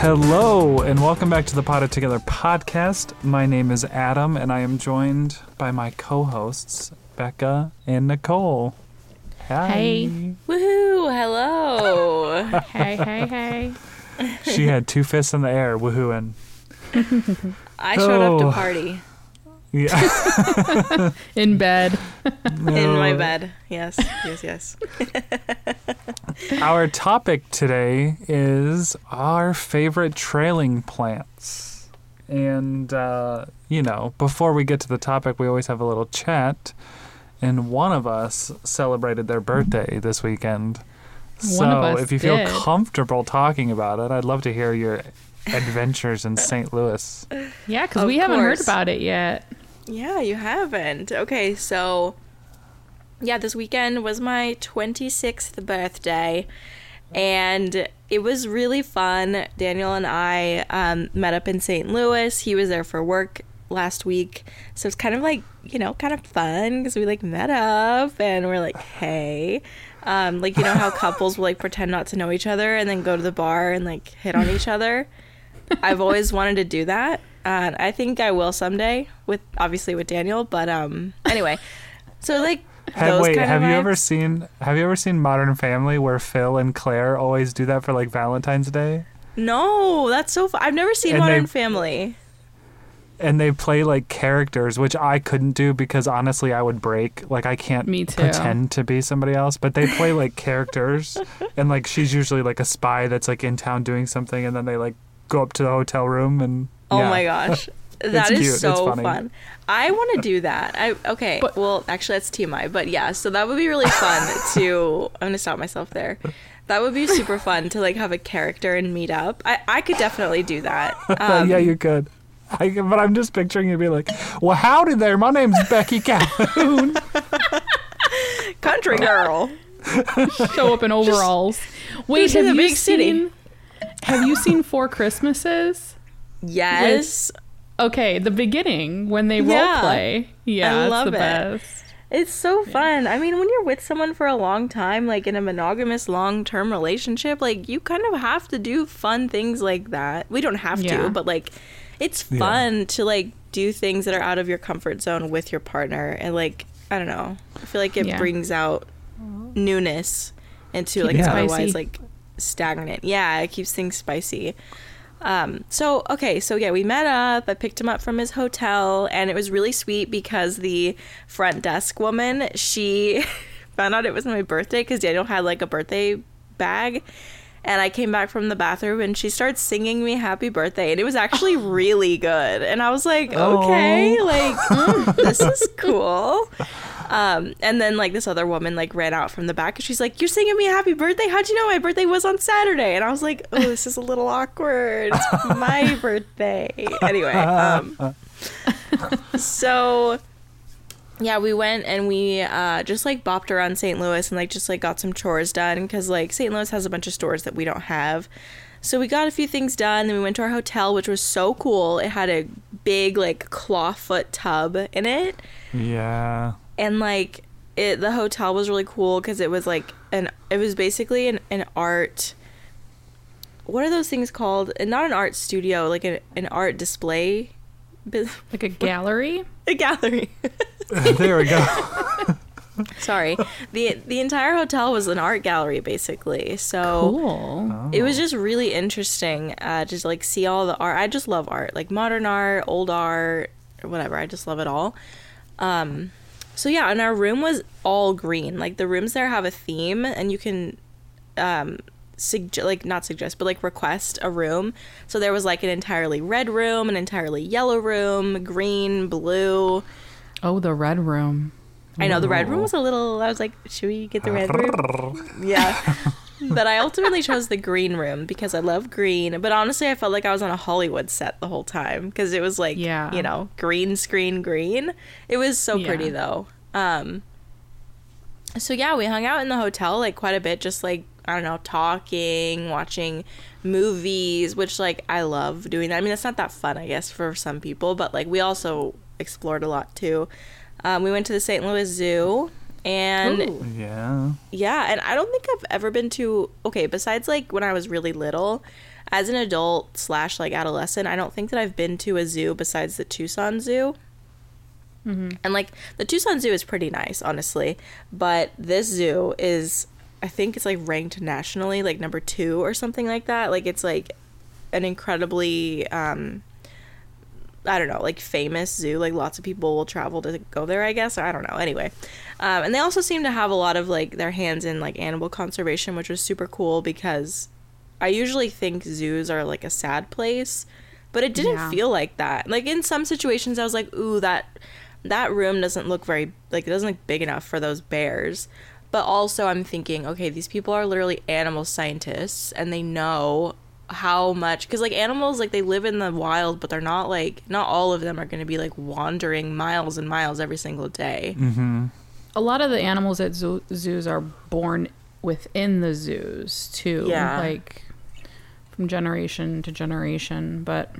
Hello, and welcome back to the Potted Together podcast. My name is Adam, and I am joined by my co hosts, Becca and Nicole. Hi. Hey. Woohoo! Hello. hey, hey, hey. She had two fists in the air, woohooing. I showed up Oh. to party Yeah. In bed. in my bed. Yes, yes, yes. Our topic today is our favorite trailing plants. And, uh, you know, before we get to the topic, we always have a little chat. And one of us celebrated their birthday this weekend. So One of us if you feel did. comfortable talking about it, I'd love to hear your adventures in St. Louis. Yeah, because Of we haven't heard about it yet. Yeah, you haven't. Okay, so yeah, this weekend was my 26th birthday, and it was really fun. Daniel and I um, met up in St. Louis. He was there for work last week, so it's kind of like you know, kind of fun because we like met up and we're like, hey. Um, like you know how couples will like pretend not to know each other and then go to the bar and like hit on each other. I've always wanted to do that. And I think I will someday with obviously with Daniel, but um anyway. So like Have, wait, have of you ever seen have you ever seen Modern Family where Phil and Claire always do that for like Valentine's Day? No, that's so fun. I've never seen And Modern they- Family. and they play like characters which i couldn't do because honestly i would break like i can't Me too. pretend to be somebody else but they play like characters and like she's usually like a spy that's like in town doing something and then they like go up to the hotel room and Oh yeah. my gosh. That is cute. So fun. I want to do that. I okay. But- well, actually, that's TMI. But yeah, so that would be really fun to. I'm gonna stop myself there. That would be super fun to like have a character and meet up. I I could definitely do that. Um, yeah you could I, but i'm just picturing you be like well howdy there my name's becky calhoun country girl. Show up in overalls. Wait, to have the you big city. seen? Have you seen Four Christmases? Yes. Okay, the beginning when they role play. Yeah, I it's love the it. best. It's so fun. I mean, when you're with someone for a long time, like in a monogamous long term relationship, like you kind of have to do fun things like that. We don't have Yeah. to, but like it's Yeah. fun to like do things that are out of your comfort zone with your partner. And like, I don't know. I feel like it Yeah. brings out newness into like it an spicy. otherwise like stagnant. Yeah, it keeps things spicy. Um, so okay, so yeah, we met up. I picked him up from his hotel, and it was really sweet because the front desk woman she found out it was my birthday because Daniel had like a birthday bag, and I came back from the bathroom and she started singing me happy birthday, and it was actually really good, and I was like, okay, like mm, this is cool. Um, and then like this other woman like ran out from the back and she's like, "You're singing me a happy birthday? How'd you know my birthday was on Saturday?" And I was like, "Oh, this is a little awkward. It's my birthday." Anyway, um, so yeah, we went and we uh, just like bopped around St. Louis and like just like got some chores done because like St. Louis has a bunch of stores that we don't have. So we got a few things done. Then we went to our hotel, which was so cool. It had a big like clawfoot tub in it yeah and like it the hotel was really cool because it was like an it was basically an, an art what are those things called? And not an art studio like an, an art display bu- Like a gallery. a gallery. There we go. Sorry. The the entire hotel was an art gallery basically. So Cool. it was just really interesting uh just like see all the art. I just love art like modern art old art whatever. I just love it all. Um so yeah and our room was all green. Like the rooms there have a theme and you can um sugge- like not suggest but like request a room. So there was like an entirely red room an entirely yellow room green blue. Oh, the red room. i know the red room was a little i was like should we get the red room? Yeah but i ultimately chose the green room because i love green. But honestly i felt like i was on a hollywood set the whole time because it was like Yeah. you know green screen green. It was so Yeah. pretty though. Um so yeah we hung out in the hotel like quite a bit just like i don't know talking watching movies which like i love doing that. I mean it's not that fun i guess for some people but like we also explored a lot too. Um, we went to the st louis zoo and Ooh. Yeah. yeah, and I don't think I've ever been to okay, besides like when I was really little, as an adult slash like adolescent, I don't think that I've been to a zoo besides the Tucson Zoo. And like the Tucson Zoo is pretty nice, honestly, but this zoo is, I think it's like ranked nationally like number two or something like that. Like it's like an incredibly um, I don't know, like famous zoo. Like lots of people will travel to go there, I guess. I don't know. Anyway, um, and they also seem to have a lot of like their hands in like animal conservation, which was super cool because I usually think zoos are like a sad place, but it didn't Yeah. feel like that. Like in some situations, I was like, ooh, that that room doesn't look very like it doesn't look big enough for those bears. But also, I'm thinking, okay, these people are literally animal scientists, and they know how much because like animals like they live in the wild but they're not like not all of them are going to be like wandering miles and miles every single day mm-hmm. A lot of the animals at zoo- zoos are born within the zoos too. Yeah. Like from generation to generation. But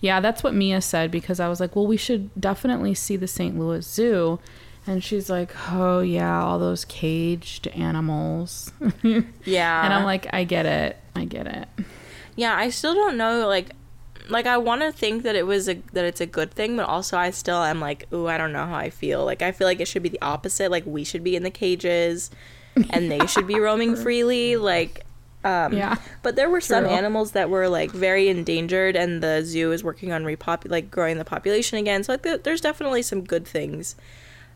yeah, that's what Mia said because I was like, well, we should definitely see the St. Louis Zoo. And she's like, oh, yeah, all those caged animals. yeah and I'm like, I get it. I get it. Yeah i still don't know like like i want to think that it was a that it's a good thing but also i still am like ooh i don't know how i feel. Like i feel like it should be the opposite like we should be in the cages and they should be roaming freely like um Yeah. but there were some animals that were like very endangered and the zoo is working on repopu- like growing the population again so like th- there's definitely some good things.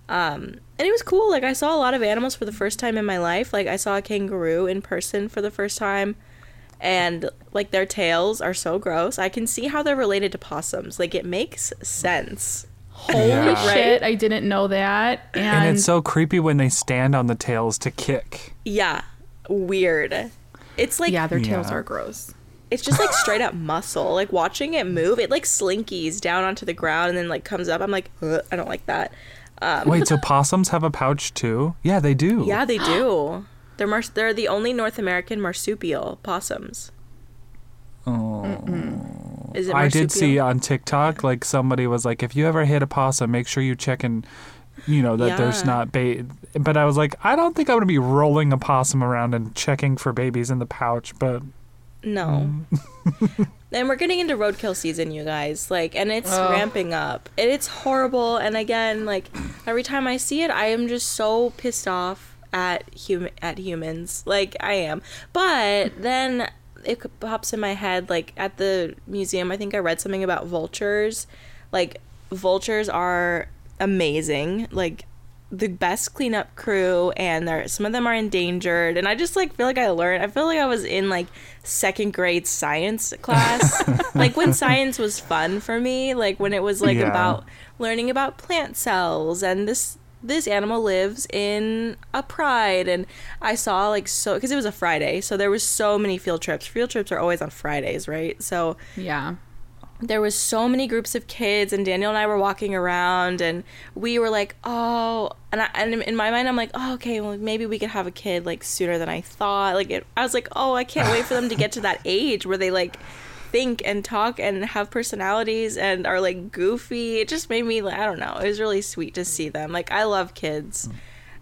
Um and it was cool like i saw a lot of animals for the first time in my life like i saw a kangaroo in person for the first time and like their tails are so gross i can see how they're related to possums like it makes sense Holy Yeah. shit, I didn't know that. And, And it's so creepy when they stand on the tails to kick. yeah weird it's like yeah, their tails Yeah. are gross. it's just like straight up muscle like watching it move it like slinkies down onto the ground and then like comes up i'm like i don't like that um, Wait, so possums have a pouch too? Yeah, they do. yeah they do they're mars- they're the only north american marsupial possums Oh. is it I did marsupial? see on TikTok like somebody was like, if you ever hit a possum, make sure you check and you know that there's Yeah. not bait. But I was like, I don't think I'm gonna be rolling a possum around and checking for babies in the pouch. But No. And we're getting into roadkill season, you guys. Like, and it's Ugh. ramping up. And it's horrible. And again, like every time I see it, I am just so pissed off at hum- at humans. Like I am. But then it pops in my head. Like at the museum, I think I read something about vultures. Like vultures are amazing. Like the best cleanup crew and there some of them are endangered and i just like feel like i learned i feel like i was in like second grade science class like when science was fun for me like when it was like Yeah. about learning about plant cells and this this animal lives in a pride and i saw like so because it was a friday so there was so many field trips. Field trips are always on fridays right? So Yeah. there was so many groups of kids and daniel and i were walking around and we were like oh and, I, and in my mind i'm like oh okay well maybe we could have a kid like sooner than i thought. Like it, i was like oh i can't wait for them to get to that age where they like think and talk and have personalities and are like goofy it just made me i don't know it was really sweet to see them like i love kids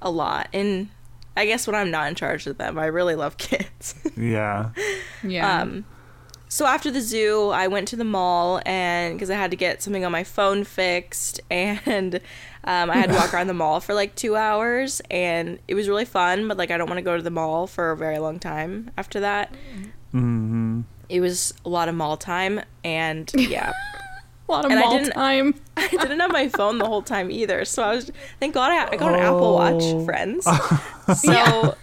a lot and i guess when i'm not in charge of them i really love kids yeah, Yeah. um, so after the zoo, I went to the mall and because I had to get something on my phone fixed, and um, I had to walk around the mall for like two hours, and it was really fun. But like, I don't want to go to the mall for a very long time after that. hmm It was a lot of mall time, and yeah, a lot of and I mall didn't- time. I didn't have my phone the whole time either. So I was, thank God, I, I got an Apple Watch, Oh. friends. So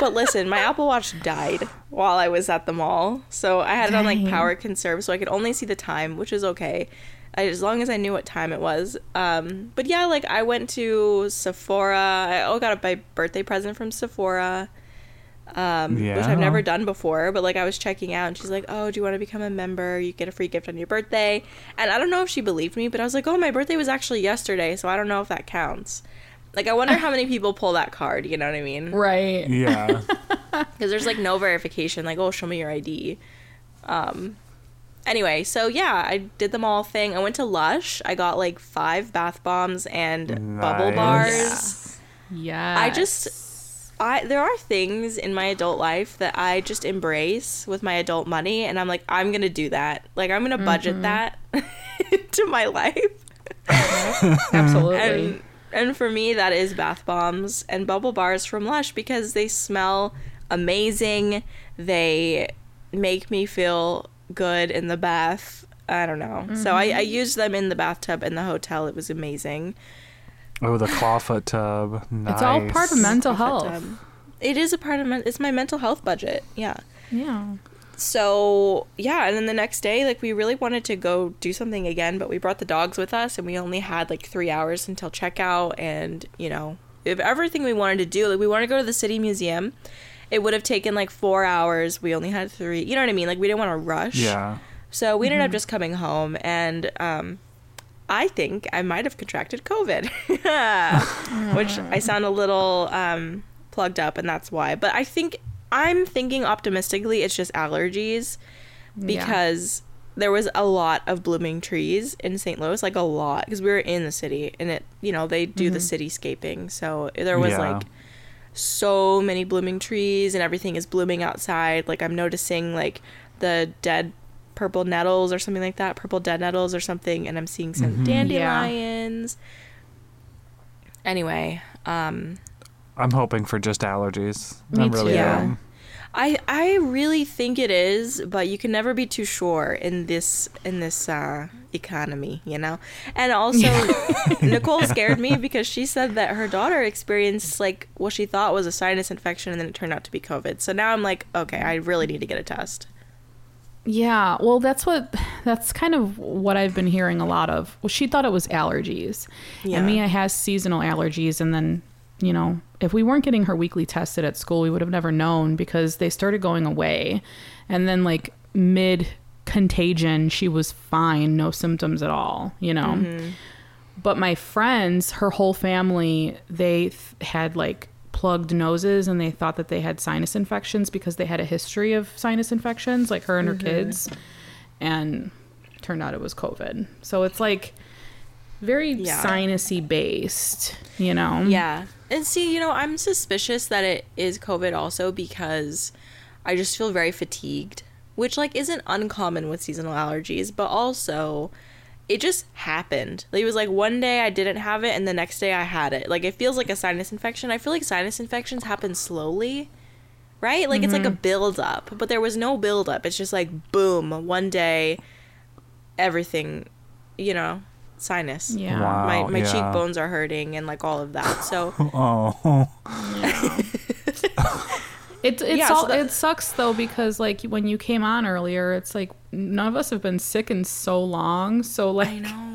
but listen, my Apple Watch died while I was at the mall, so I had it on like power conserve, so I could only see the time, which is okay, I, as long as I knew what time it was. Um, but yeah, like I went to Sephora. I oh, got a birthday present from Sephora um, which I've never done before. But like I was checking out, and she's like, "Oh, do you want to become a member? You get a free gift on your birthday." And I don't know if she believed me, but I was like, "Oh, my birthday was actually yesterday, so I don't know if that counts." Like I wonder how many people pull that card. You know what I mean? Right. Yeah. Because there's like no verification. Like, oh, show me your ID. Um. Anyway, so yeah, I did the mall thing. I went to Lush. I got like five bath bombs and bubble bars. Yeah. I just I there are things in my adult life that I just embrace with my adult money and I'm like I'm going to do that. Like I'm going mm-hmm. to budget that into my life. Uh-huh. absolutely. And and for me that is bath bombs and bubble bars from Lush because they smell amazing. They make me feel good in the bath. I don't know. So I, I mm-hmm. used them in the bathtub in the hotel. It was amazing. Oh, the clawfoot tub. Nice. It's all part of mental health. It is a part of men- it's my mental health budget. Yeah. yeah. So yeah, and then the next day, like we really wanted to go do something again, but we brought the dogs with us, and we only had like three hours until checkout, and you know, if everything we wanted to do, like we wanted to go to the city museum, it would have taken like four hours. We only had three. You know what I mean? Like we didn't want to rush. Yeah. So we ended up just coming home, and um, I think I might have contracted COVID, which I sound a little um, plugged up, and that's why. But I think I'm thinking optimistically, it's just allergies because there was a lot of blooming trees in St. Louis, like a lot, because we were in the city, and it, you know, they do the cityscaping, so there was Yeah. like so many blooming trees and everything is blooming outside. Like I'm noticing like the dead purple nettles or something like that, purple dead nettles or something, and I'm seeing some dandelions. Anyway, um, I'm hoping for just allergies. Me I'm really too. am. I I really think it is, but you can never be too sure in this in this uh, economy, you know. And also, Nicole scared me because she said that her daughter experienced like what she thought was a sinus infection, and then it turned out to be COVID. So now I'm like, okay, I really need to get a test. Yeah, well, that's what that's kind of what I've been hearing a lot of. Well, she thought it was allergies, Yeah. and Mia has seasonal allergies. And then, you know, if we weren't getting her weekly tested at school, we would have never known because they started going away, and then like mid contagion, she was fine, no symptoms at all. You know, mm-hmm. but my friends, her whole family, they th- had like plugged noses and they thought that they had sinus infections because they had a history of sinus infections, like her and her mm-hmm. kids. And turned out it was COVID. So it's like very Yeah. sinusy based, you know? Yeah. And see, you know, I'm suspicious that it is COVID also because I just feel very fatigued, which like isn't uncommon with seasonal allergies, but also it just happened. Like, it was like one day I didn't have it and the next day I had it. Like it feels like a sinus infection. I feel like sinus infections happen slowly. Right? Like it's like a mm-hmm. build up, but there was no build up. It's just like boom, one day everything, you know, sinus. Yeah. Wow. My my yeah. cheekbones are hurting and like all of that. So Oh. It it's Yeah, so all, that- it sucks though because like when you came on earlier, it's like none of us have been sick in so long. So like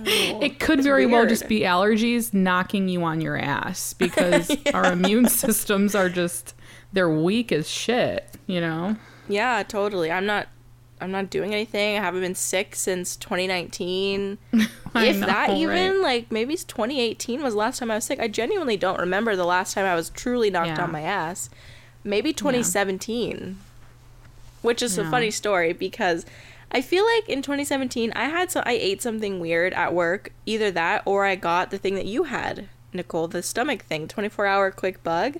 it could very well just be allergies knocking you on your ass because our immune systems are just they're weak as shit, you know? Yeah, totally. I'm not I'm not doing anything. I haven't been sick since 2019. I if know, that even right? like maybe it's 2018 was the last time I was sick. I genuinely don't remember the last time I was truly knocked Yeah. on my ass. Maybe 2017. Which is a funny story because I feel like in 2017 I had so I ate something weird at work, either that or I got the thing that you had, Nicole, the stomach thing, 24-hour quick bug.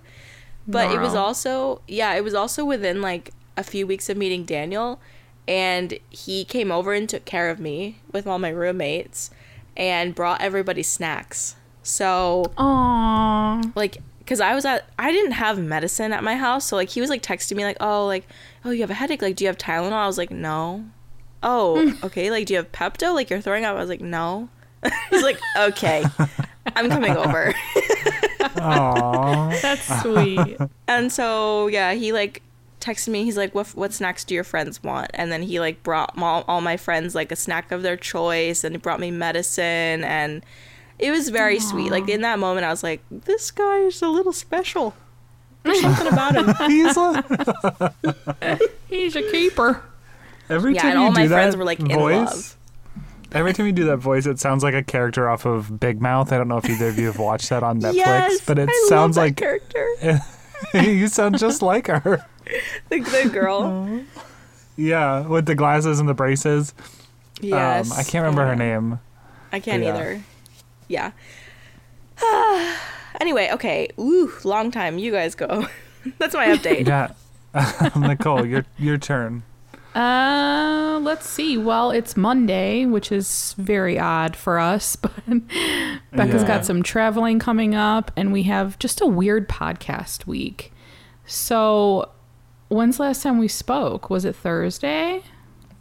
But it was also yeah, it was also within like a few weeks of meeting Daniel and he came over and took care of me with all my roommates and brought everybody snacks. So Aww. like because I was at I didn't have medicine at my house, so like he was like texting me like, oh like oh you have a headache, like do you have Tylenol? I was like no. Oh hmm. okay, like do you have Pepto? Like you're throwing up? I was like no. He's like okay, I'm coming over. Aww. That's sweet. And so yeah, he like texted me. He's like, "What what snacks do your friends want?" And then he like brought all, all my friends like a snack of their choice, and he brought me medicine, and it was very sweet. Like in that moment, I was like, "This guy is a little special." There's something about him. He's a, He's a keeper. every Yeah, time and you all do my that friends were, like, in love. Every time you do that voice, it sounds like a character off of Big Mouth. I don't know if either of you have watched that on Netflix, yes, but it I sounds love like that character, you sound just like her. the, the girl. Yeah, with the glasses and the braces. Yes, Um, I can't remember her Uh, name. I can't Yeah. either. Yeah. anyway, okay. Ooh, long time. You guys go. That's my update. Yeah. Nicole, your your turn. Uh, let's see. Well, it's Monday, which is very odd for us, but Becca's Yeah. got some traveling coming up, and we have just a weird podcast week. So, when's the last time we spoke? Was it Thursday?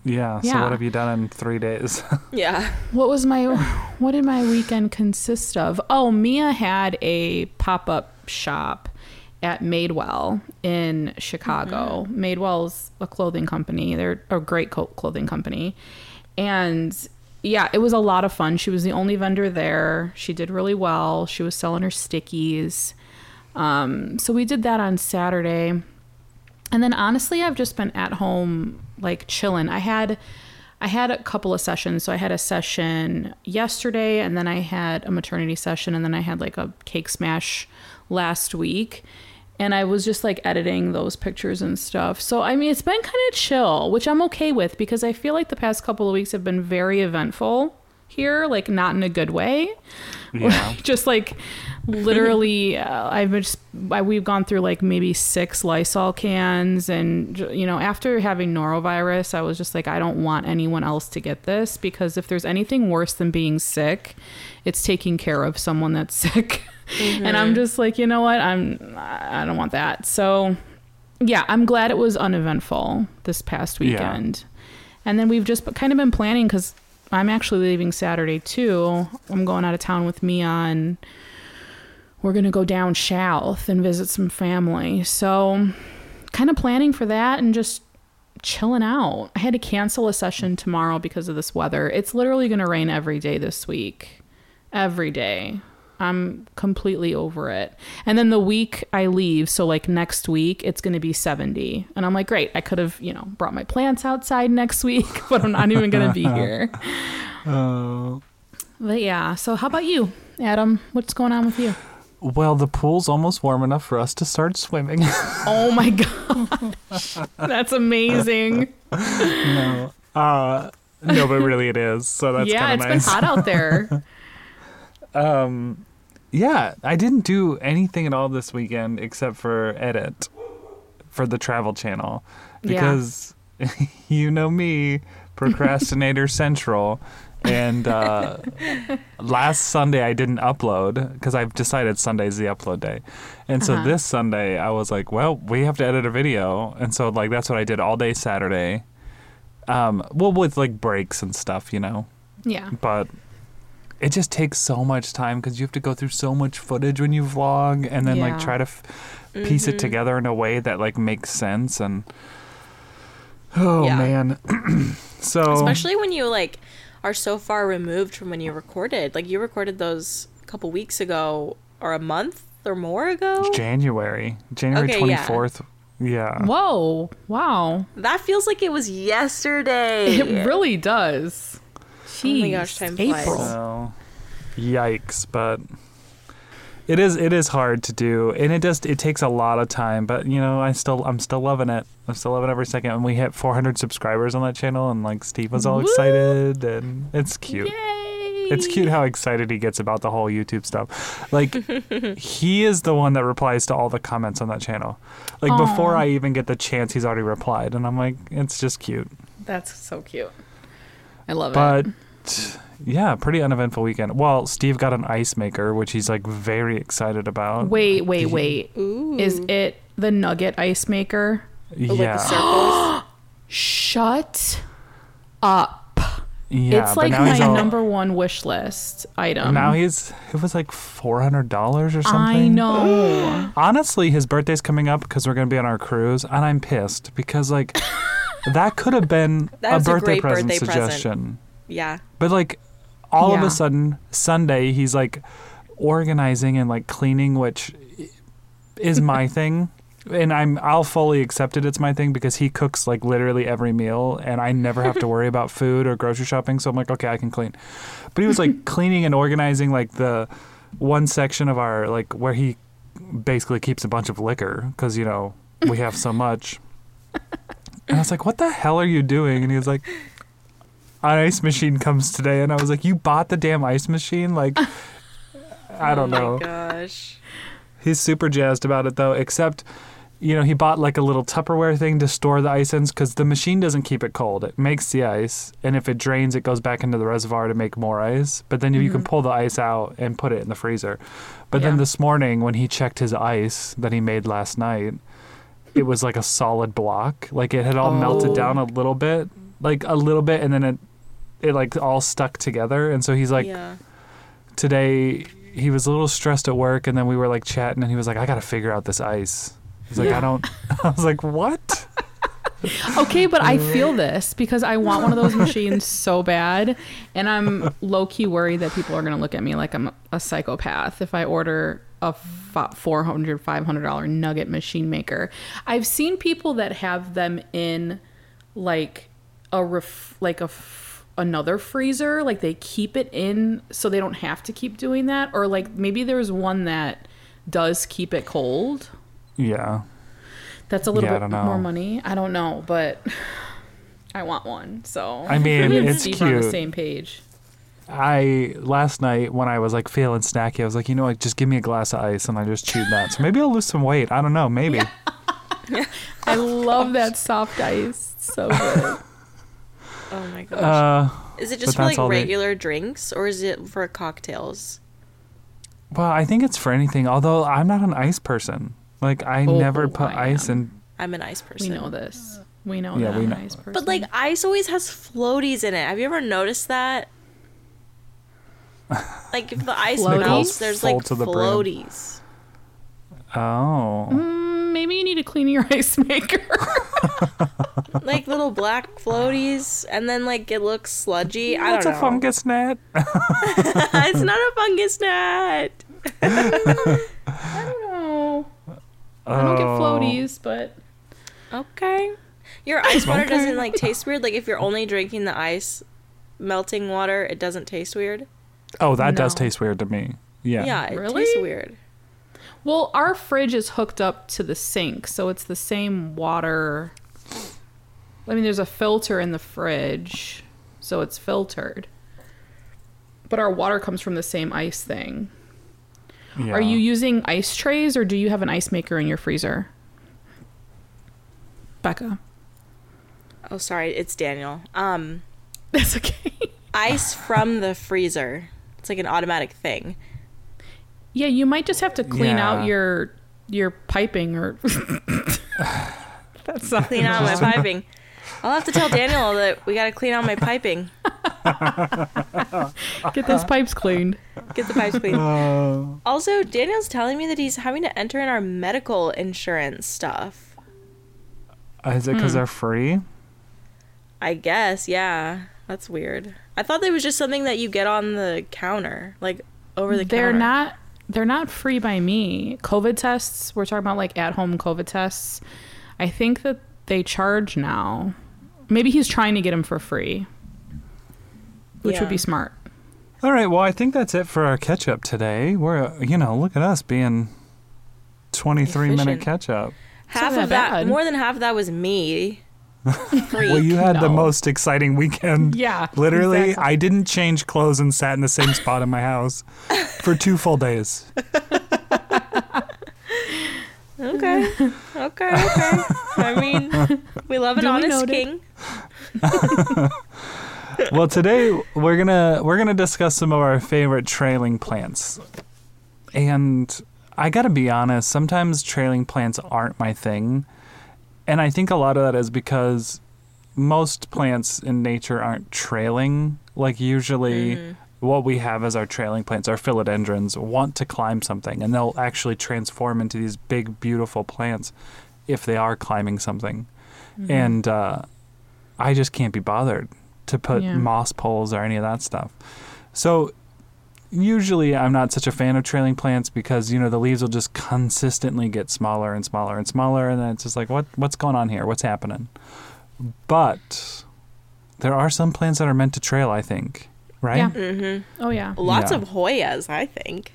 Yeah. So Yeah. what have you done in three days? Yeah. What was my what did my weekend consist of? Oh, Mia had a pop-up shop at Madewell in Chicago. Madewell's a clothing company. They're a great clothing company. And yeah, it was a lot of fun. She was the only vendor there. She did really well. She was selling her stickies. Um, so we did that on Saturday. And then honestly, I've just been at home like chilling. I had I had a couple of sessions. So I had a session yesterday and then I had a maternity session and then I had like a cake smash last week. And I was just like editing those pictures and stuff. So I mean, it's been kind of chill, which I'm okay with because I feel like the past couple of weeks have been very eventful here, like not in a good way yeah. just like literally uh, i've just I, we've gone through like maybe six lysol cans and you know after having norovirus i was just like i don't want anyone else to get this because if there's anything worse than being sick it's taking care of someone that's sick. And i'm just like you know what? I'm i don't want that. So yeah i'm glad it was uneventful this past Yeah. weekend. And then we've just kind of been planning because I'm actually leaving Saturday too. I'm going out of town with Mia and we're going to go down south and visit some family. So, kind of planning for that and just chilling out. I had to cancel a session tomorrow because of this weather. It's literally going to rain every day this week. Every day. I'm completely over it. And then the week I leave, so like next week, it's going to be 70. And I'm like, great, I could have, you know, brought my plants outside next week, but I'm not even going to be here. Uh, But yeah, so how about you, Adam? What's going on with you? Well, the pool's almost warm enough for us to start swimming. Oh my gosh. That's amazing. no. Uh, no, but really it is. So that's yeah, kind it's of nice. been hot out there. Um, yeah, I didn't do anything at all this weekend except for edit for the travel channel Yeah. because you know me, procrastinator central. And uh, last Sunday I didn't upload because I've decided Sunday's the upload day. And so Uh-huh. this Sunday I was like, well, we have to edit a video. And so like that's what I did all day Saturday. Um, well, with like breaks and stuff, you know Yeah. but it just takes so much time because you have to go through so much footage when you vlog and then Yeah. like try to f- piece it together in a way that like makes sense and oh Yeah. man so Especially when you like are so far removed from when you recorded. Like you recorded those a couple weeks ago or a month or more ago. january january Okay, yeah. 24th yeah, Whoa. Wow. That feels like it was yesterday. It really does. Jeez. Oh my gosh, time flies. April. So, yikes but it is it is hard to do and it does it takes a lot of time but you know i still i'm still loving it i'm still loving every second and we hit 400 subscribers on that channel and like steve was all Woo! excited and it's cute Yay. it's cute how excited he gets about the whole youtube stuff like he is the one that replies to all the comments on that channel like before i even get the chance he's already replied and i'm like it's just cute That's so cute. I love it. but it. Yeah, pretty uneventful weekend. Well, Steve got an ice maker, which he's like very excited about. Wait, wait, wait. Ooh. Is it the nugget ice maker? Oh, like yeah. the circles. Shut up. Yeah, it's like my all- number one wish list item. now he's it was like four hundred dollars or something. I know. Honestly, his birthday's coming up because we're gonna be on our cruise, and I'm pissed because like that could have been a That's a birthday great present birthday present. suggestion. Yeah. But like all of a sudden Sunday he's like organizing and like cleaning, which is my thing. And I'm I'll fully accept it it's my thing because he cooks like literally every meal and I never have to worry about food or grocery shopping. So I'm like, okay, I can clean. But he was like cleaning and organizing like the one section of our like where he basically keeps a bunch of liquor because you know we have so much. And I was like, what the hell are you doing? And he was like, ice machine comes today. And I was like, you bought the damn ice machine? Like, I don't oh know. my gosh. He's super jazzed about it though, except, you know, he bought like a little Tupperware thing to store the ice in because the machine doesn't keep it cold. It makes the ice, and if it drains, it goes back into the reservoir to make more ice. But then you can mm-hmm. pull the ice out and put it in the freezer. But then this morning, when he checked his ice that he made last night, it was like a solid block. Like it had all melted Oh. down a little bit, like a little bit, and then it, it like all stuck together. And so he's like, yeah. today he was a little stressed at work and then we were like chatting and he was like i gotta figure out this ice he's like i don't i was like what Okay, but I feel this because I want one of those machines so bad. And I'm low key worried that people are going to look at me like I'm a psychopath if I order a f- $400, $500 nugget machine maker. I've seen people that have them in like a ref- like a another freezer like they keep it in so they don't have to keep doing that or like maybe there's one that does keep it cold yeah that's a little Yeah, bit more money. I don't know, but I want one. So I mean, it's Steve are on the same page. i last night when i was like feeling snacky i was like you know like just give me a glass of ice and i just chewed that so maybe i'll lose some weight i don't know maybe I love that soft ice. So good. Oh my gosh. uh is it just for like all they- regular drinks or is it for cocktails? well i think it's for anything although i'm not an ice person like i Oh, never put I ice am. in I'm an ice person. we know this. We know Yeah, that we know. ice person. But like ice always has floaties in it. Have you ever noticed that? Like if the ice Floaties? melts, there's like to the brim. floaties. oh Mm, maybe you need to clean your ice maker. like little black floaties, and then like it looks sludgy. I don't a know. fungus gnat it's not a fungus gnat. I don't know. I don't get Oh. floaties, but Okay. Your ice water Okay. doesn't like taste weird. Like if you're only drinking the ice melting water, it doesn't taste weird. oh that does taste weird to me yeah Yeah, it Really? tastes weird. Well, our fridge is hooked up to the sink, so it's the same water. I mean, there's a filter in the fridge, so it's filtered. But our water comes from the same ice thing. yeah. Are you using ice trays or do you have an ice maker in your freezer? Becca. Oh, sorry, it's Daniel. Um, That's okay. ice from the freezer. It's like an automatic thing. Yeah, you might just have to clean Yeah. out your your piping or That's not Clean out my piping. I'll have to tell Daniel that we gotta clean out my piping. get those pipes cleaned. Get the pipes cleaned. Uh, Also, Daniel's telling me that he's having to enter in our medical insurance stuff. is it because they're free? I guess, yeah. That's weird. I thought that was just something that you get on the counter, like over the counter. They're not they're not free by me. COVID tests, we're talking about like at home COVID tests. I think that they charge now. Maybe he's trying to get them for free. Which Yeah. would be smart. All right. Well, I think that's it for our catch up today. We're, uh, you know, look at us being 23 minute catch up. half not of that, bad. more than half of that was me. Freak. Well, you had the most exciting weekend. Yeah. Literally, exactly. I didn't change clothes and sat in the same spot in my house for two full days. Okay. Okay, okay. I mean, we love an Duly honest king. Well, today we're gonna we're gonna discuss some of our favorite trailing plants, and I gotta be honest. Sometimes trailing plants aren't my thing, and I think a lot of that is because most plants in nature aren't trailing. Like usually what we have as our trailing plants, our philodendrons, want to climb something and they'll actually transform into these big, beautiful plants if they are climbing something. And uh, I just can't be bothered to put Yeah. moss poles or any of that stuff. So usually I'm not such a fan of trailing plants because you know the leaves will just consistently get smaller and smaller and smaller and then it's just like what what's going on here? What's happening? But there are some plants that are meant to trail, I think. Right? Yeah. Mm-hmm. Oh yeah. Lots Yeah. of Hoyas, I think.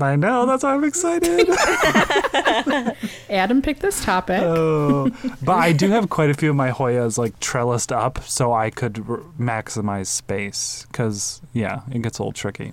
I know, that's why I'm excited. Adam picked this topic. oh. But I do have quite a few of my Hoyas like trellised up so I could r- maximize space cuz yeah, it gets a little tricky.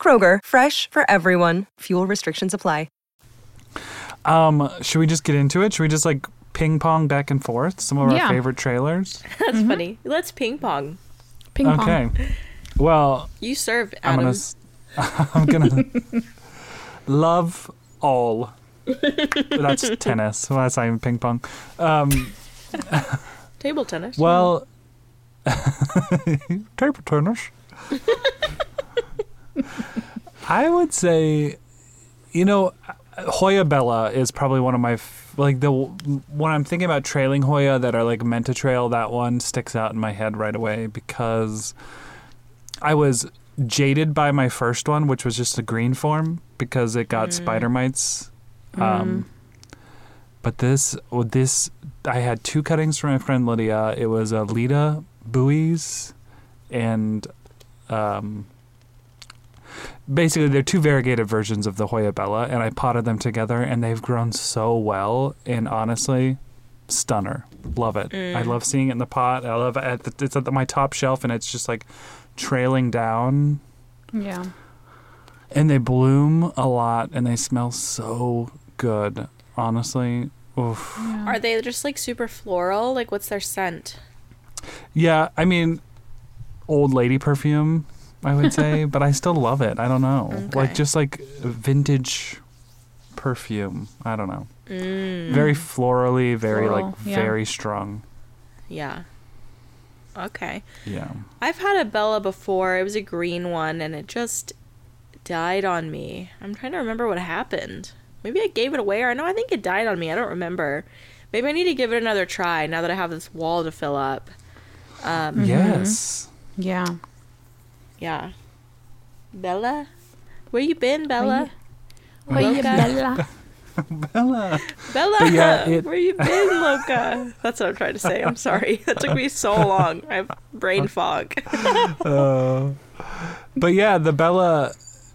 Kroger, fresh for everyone. Fuel restrictions apply. Um, should we just get into it? Should we just like ping pong back and forth some of our favorite trailers? That's funny. Let's ping pong. Ping pong. Okay. Well, You serve, I'm gonna s- I'm gonna love all. That's tennis. Well, that's not even ping pong. Um, Table tennis. well, table tennis. I would say, you know, Hoya Bella is probably one of my like the when I'm thinking about trailing Hoya that are like meant to trail. That one sticks out in my head right away because I was jaded by my first one, which was just a green form because it got spider mites. Um, But this, with this, I had two cuttings from my friend Lydia. It was a Lita buoys, and um, basically they're two variegated versions of the Hoya Bella, and I potted them together, and they've grown so well. And honestly, stunner, love it. I mm. love seeing it in the pot. I love it. At the, it's at my top shelf, and it's just like trailing down Yeah. and they bloom a lot and they smell so good honestly Oof. yeah. Are they just like super floral? Like, what's their scent? yeah i mean old lady perfume i would say but i still love it i don't know Okay. like just like vintage perfume i don't know Mm, very florally very Floral, like yeah. very strong yeah. Okay. yeah I've had a Bella before. It was a green one, and it just died on me. I'm trying to remember what happened. Maybe I gave it away, or no, I think it died on me. I don't remember. Maybe I need to give it another try now that I have this wall to fill up. Um, yes Yeah. Yeah. Bella, where you been, Bella? Where you Loca? Bella? Bella. Bella, yeah, it- where you been, Loca? That's what I'm trying to say. I'm sorry. That took me so long. I have brain fog. Uh, but yeah, the Bella,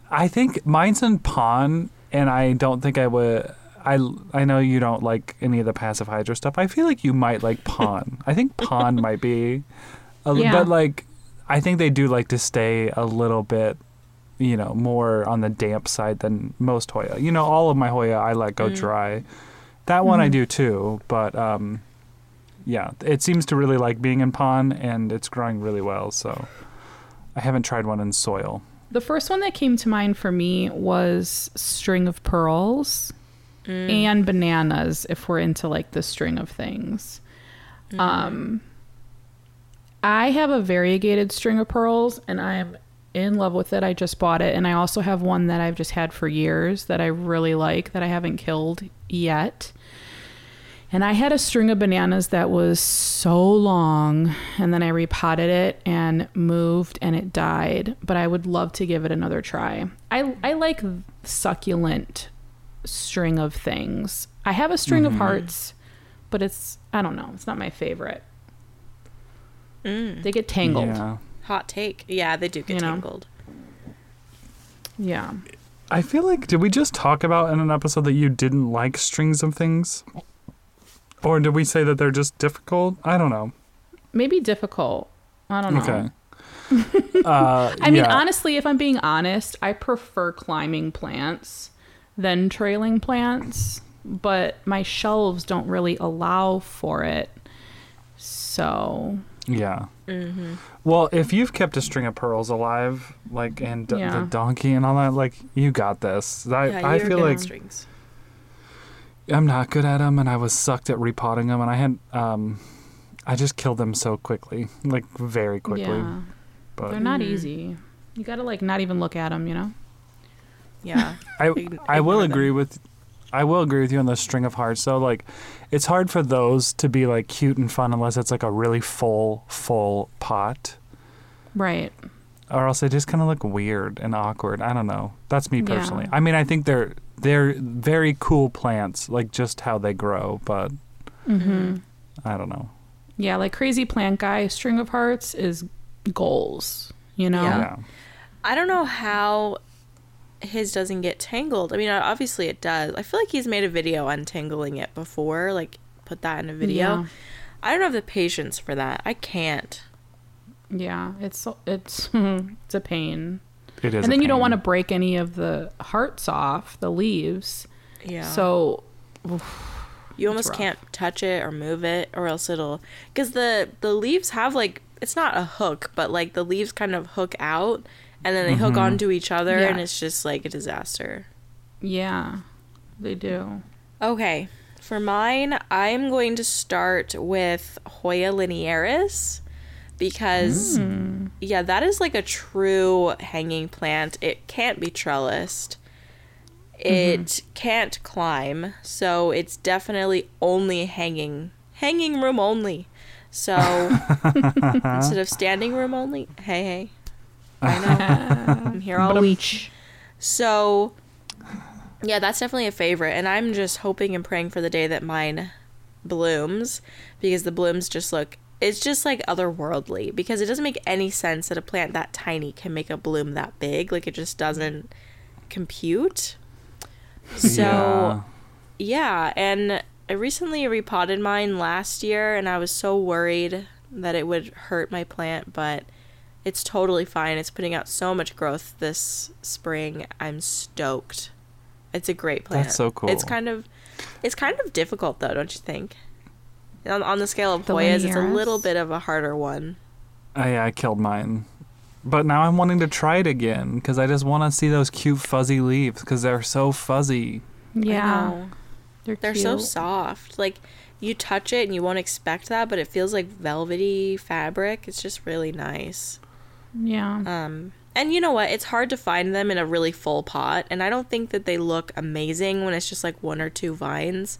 I think mine's in PON, and I don't think I would. I, I know you don't like any of the passive hydro stuff. I feel like you might like PON. I think PON might be, a, Yeah. but like, I think they do like to stay a little bit, you know, more on the damp side than most Hoya. You know, all of my Hoya I let go dry. That one I do too, but um, yeah, it seems to really like being in PON and it's growing really well. So. I haven't tried one in soil. The first one that came to mind for me was String of Pearls and Bananas, if we're into like the string of things. Um, I have a variegated string of pearls and I am in love with it. I just bought it. And I also have one that I've just had for years that I really like that I haven't killed yet. And I had a string of bananas that was so long, and then I repotted it and moved, and it died. But I would love to give it another try. I I like succulent string of things. I have a string of mm-hmm. hearts, but it's I don't know. It's not my favorite. They get tangled. Yeah. Hot take. Yeah, they do get You know. tangled. yeah. I feel like did we just talk about in an episode that you didn't like strings of things? Or did we say that they're just difficult? I don't know. maybe difficult. I don't know. Okay. uh, I mean, yeah. honestly, if I'm being honest, I prefer climbing plants than trailing plants, but my shelves don't really allow for it. So, Yeah. Well, if you've kept a string of pearls alive, like and d- Yeah. the donkey and all that, like you got this. I yeah, I you're feel good like strings. I'm not good at them, and I was sucked at repotting them, and I had um, I just killed them so quickly, like very quickly. yeah, But they're not easy. You gotta like not even look at them, you know. Yeah. I Ign- I will ignore them. agree with I will agree with you on the string of hearts though. Like it's hard for those to be like cute and fun unless it's like a really full full pot. Right. Or else they just kind of look weird and awkward. I don't know. That's me Yeah. personally. I mean, I think they're they're very cool plants, like just how they grow, but Mm-hmm. I don't know. Yeah, like crazy plant guy, string of hearts is goals. You know. Yeah. Yeah. I don't know how his doesn't get tangled. I mean, obviously it does. I feel like he's made a video untangling it before, like put that in a video. Yeah. I don't have the patience for that. I can't. Yeah, it's it's it's a pain. It is. and then you don't want to break any of the hearts off the leaves. Yeah. So you almost rough. can't touch it or move it, or else it'll. Because the the leaves have like it's not a hook, but like the leaves kind of hook out, and then they hook Mm-hmm. onto each other, Yeah. and it's just like a disaster. yeah, they do. Okay. For mine, I'm going to start with Hoya linearis because, yeah, that is like a true hanging plant. It can't be trellised. It can't climb, so it's definitely only hanging, hanging room only. So instead of standing room only, hey hey, I know I'm here all week. So, yeah, that's definitely a favorite. And I'm just hoping and praying for the day that mine blooms because the blooms just look, it's just like otherworldly because it doesn't make any sense that a plant that tiny can make a bloom that big. Like, it just doesn't compute. So, Yeah. yeah, and I recently repotted mine last year and I was so worried that it would hurt my plant, but it's totally fine. It's putting out so much growth this spring. I'm stoked. It's a great plant. That's so cool. It's kind of it's kind of difficult though, don't you think? On, on the scale of The Hoyas, it's a little bit of a harder one. I, I killed mine. But now I'm wanting to try it again because I just want to see those cute fuzzy leaves because they're so fuzzy. Yeah, they're They're cute. so soft. Like you touch it and you won't expect that, but it feels like velvety fabric. It's just really nice. Yeah, Um, and you know what? It's hard to find them in a really full pot, and I don't think that they look amazing when it's just like one or two vines.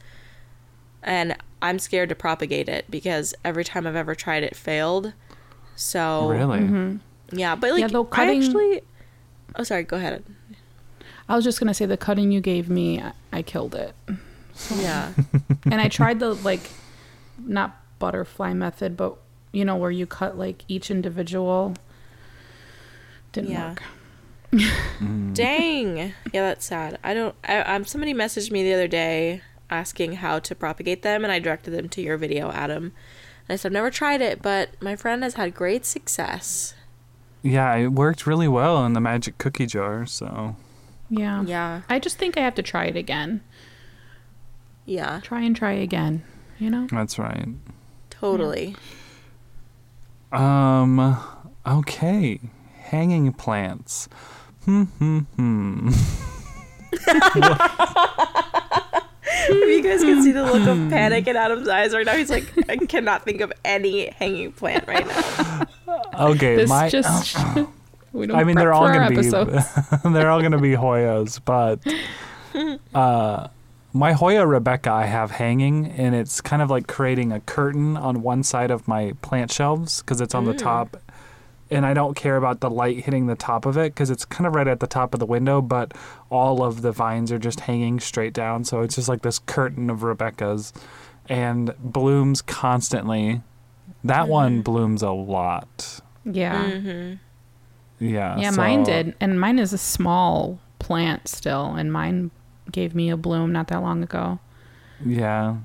And I'm scared to propagate it because every time I've ever tried it failed. So Really? yeah, but like Yeah, though cutting- I actually. Oh, sorry. Go ahead. I was just gonna say the cutting you gave me, I, I killed it, Yeah. and I tried the like, not butterfly method, but you know where you cut like each individual. Didn't Yeah. work. Dang. Yeah, that's sad. I don't. I, um. Somebody messaged me the other day asking how to propagate them, and I directed them to your video, Adam. And I said I've never tried it, but my friend has had great success. Yeah, it worked really well in the magic cookie jar. So Yeah. Yeah. I just think I have to try it again. Yeah. Try and try again. You know. that's right. Totally. Um. Okay. Hanging plants. Hmm. Hmm. Hmm. If you guys can see the look of panic in Adam's eyes right now, he's like, I cannot think of any hanging plant right now. Okay. This my. just. we don't I mean, they're all gonna be. they're all gonna be Hoyas, but. Uh, my Hoya Rebecca I have hanging, and it's kind of like creating a curtain on one side of my plant shelves because it's on the top. And I don't care about the light hitting the top of it because it's kind of right at the top of the window, but all of the vines are just hanging straight down. So it's just like this curtain of Rebecca's and blooms constantly. That one blooms a lot. Yeah. Mm-hmm. Yeah. Yeah, mine did. And mine is a small plant still. And mine gave me a bloom not that long ago. Yeah.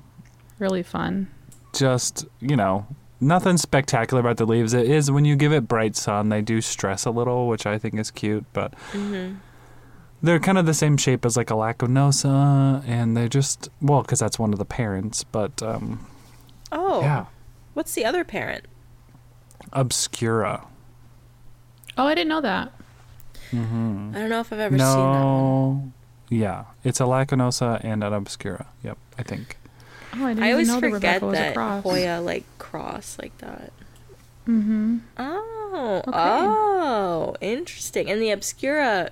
Really fun. just you know nothing spectacular about the leaves. It is when you give it bright sun, they do stress a little, which I think is cute. But Mm-hmm. they're kind of the same shape as like a lacunosa, and they just well, because that's one of the parents. But um, Oh, yeah, what's the other parent? obscura. Oh, I didn't know that. I don't know if I've ever seen that one. No, yeah, it's a lacunosa and an obscura. Yep, I think. Oh, I didn't I always know that forget Rebecca was a that cross. Hoya like cross like that. Mm-hmm. Oh, Okay. oh, interesting. And the obscura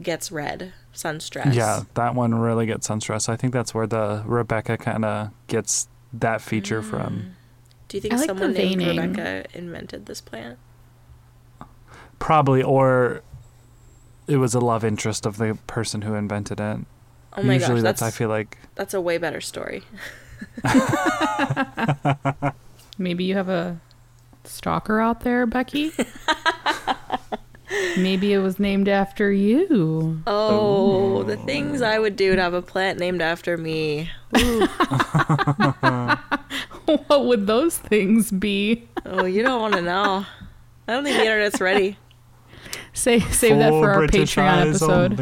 gets red, sun stress. Yeah, that one really gets sun stress. I think that's where the Rebecca kind of gets that feature from. Do you think like someone named veining. Rebecca invented this plant? Probably, or it was a love interest of the person who invented it. Oh my Usually, gosh, that's, that's I feel like that's a way better story. Maybe you have a stalker out there, Becky. Maybe it was named after you. Oh, the oh. things I would do to have a plant named after me. what would those things be? Oh, you don't want to know. I don't think the internet's ready. Say save that for our British Patreon episode.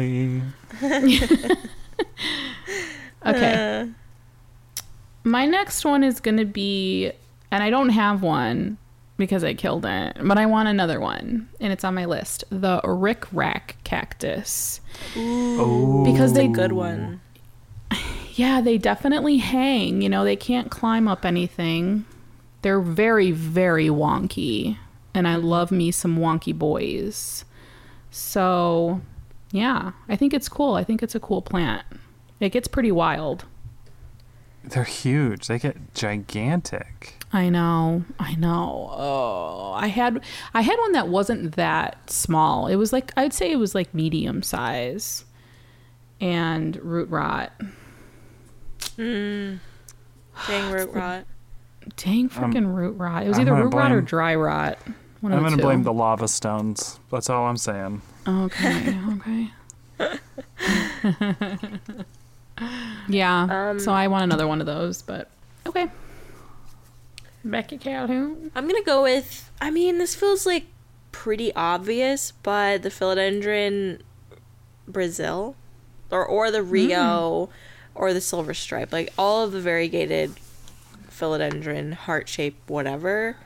Only. Okay. Uh, My next one is going to be, and I don't have one because I killed it, but I want another one, and it's on my list the Rick Rack cactus. Oh, Because they- good one. Yeah, they definitely hang. You know, they can't climb up anything. They're very, very wonky. And I love me some wonky boys. So, yeah, I think it's cool. I think it's a cool plant. It gets pretty wild. they're huge. They get gigantic. I know. I know. Oh, I had I had one that wasn't that small. It was like I'd say it was like medium size. And root rot. Mm. Dang root rot. Dang um, freaking root rot. It was I'm either gonna root rot or dry rot. One I'm gonna blame the lava stones. That's all I'm saying. Okay, okay. yeah. Um, so I want another one of those, but okay. Becky Calhoun. I'm gonna go with. I mean, this feels like pretty obvious, but the philodendron Brazil, or or the Rio, hmm. or the silver stripe, like all of the variegated philodendron, heart shape, whatever.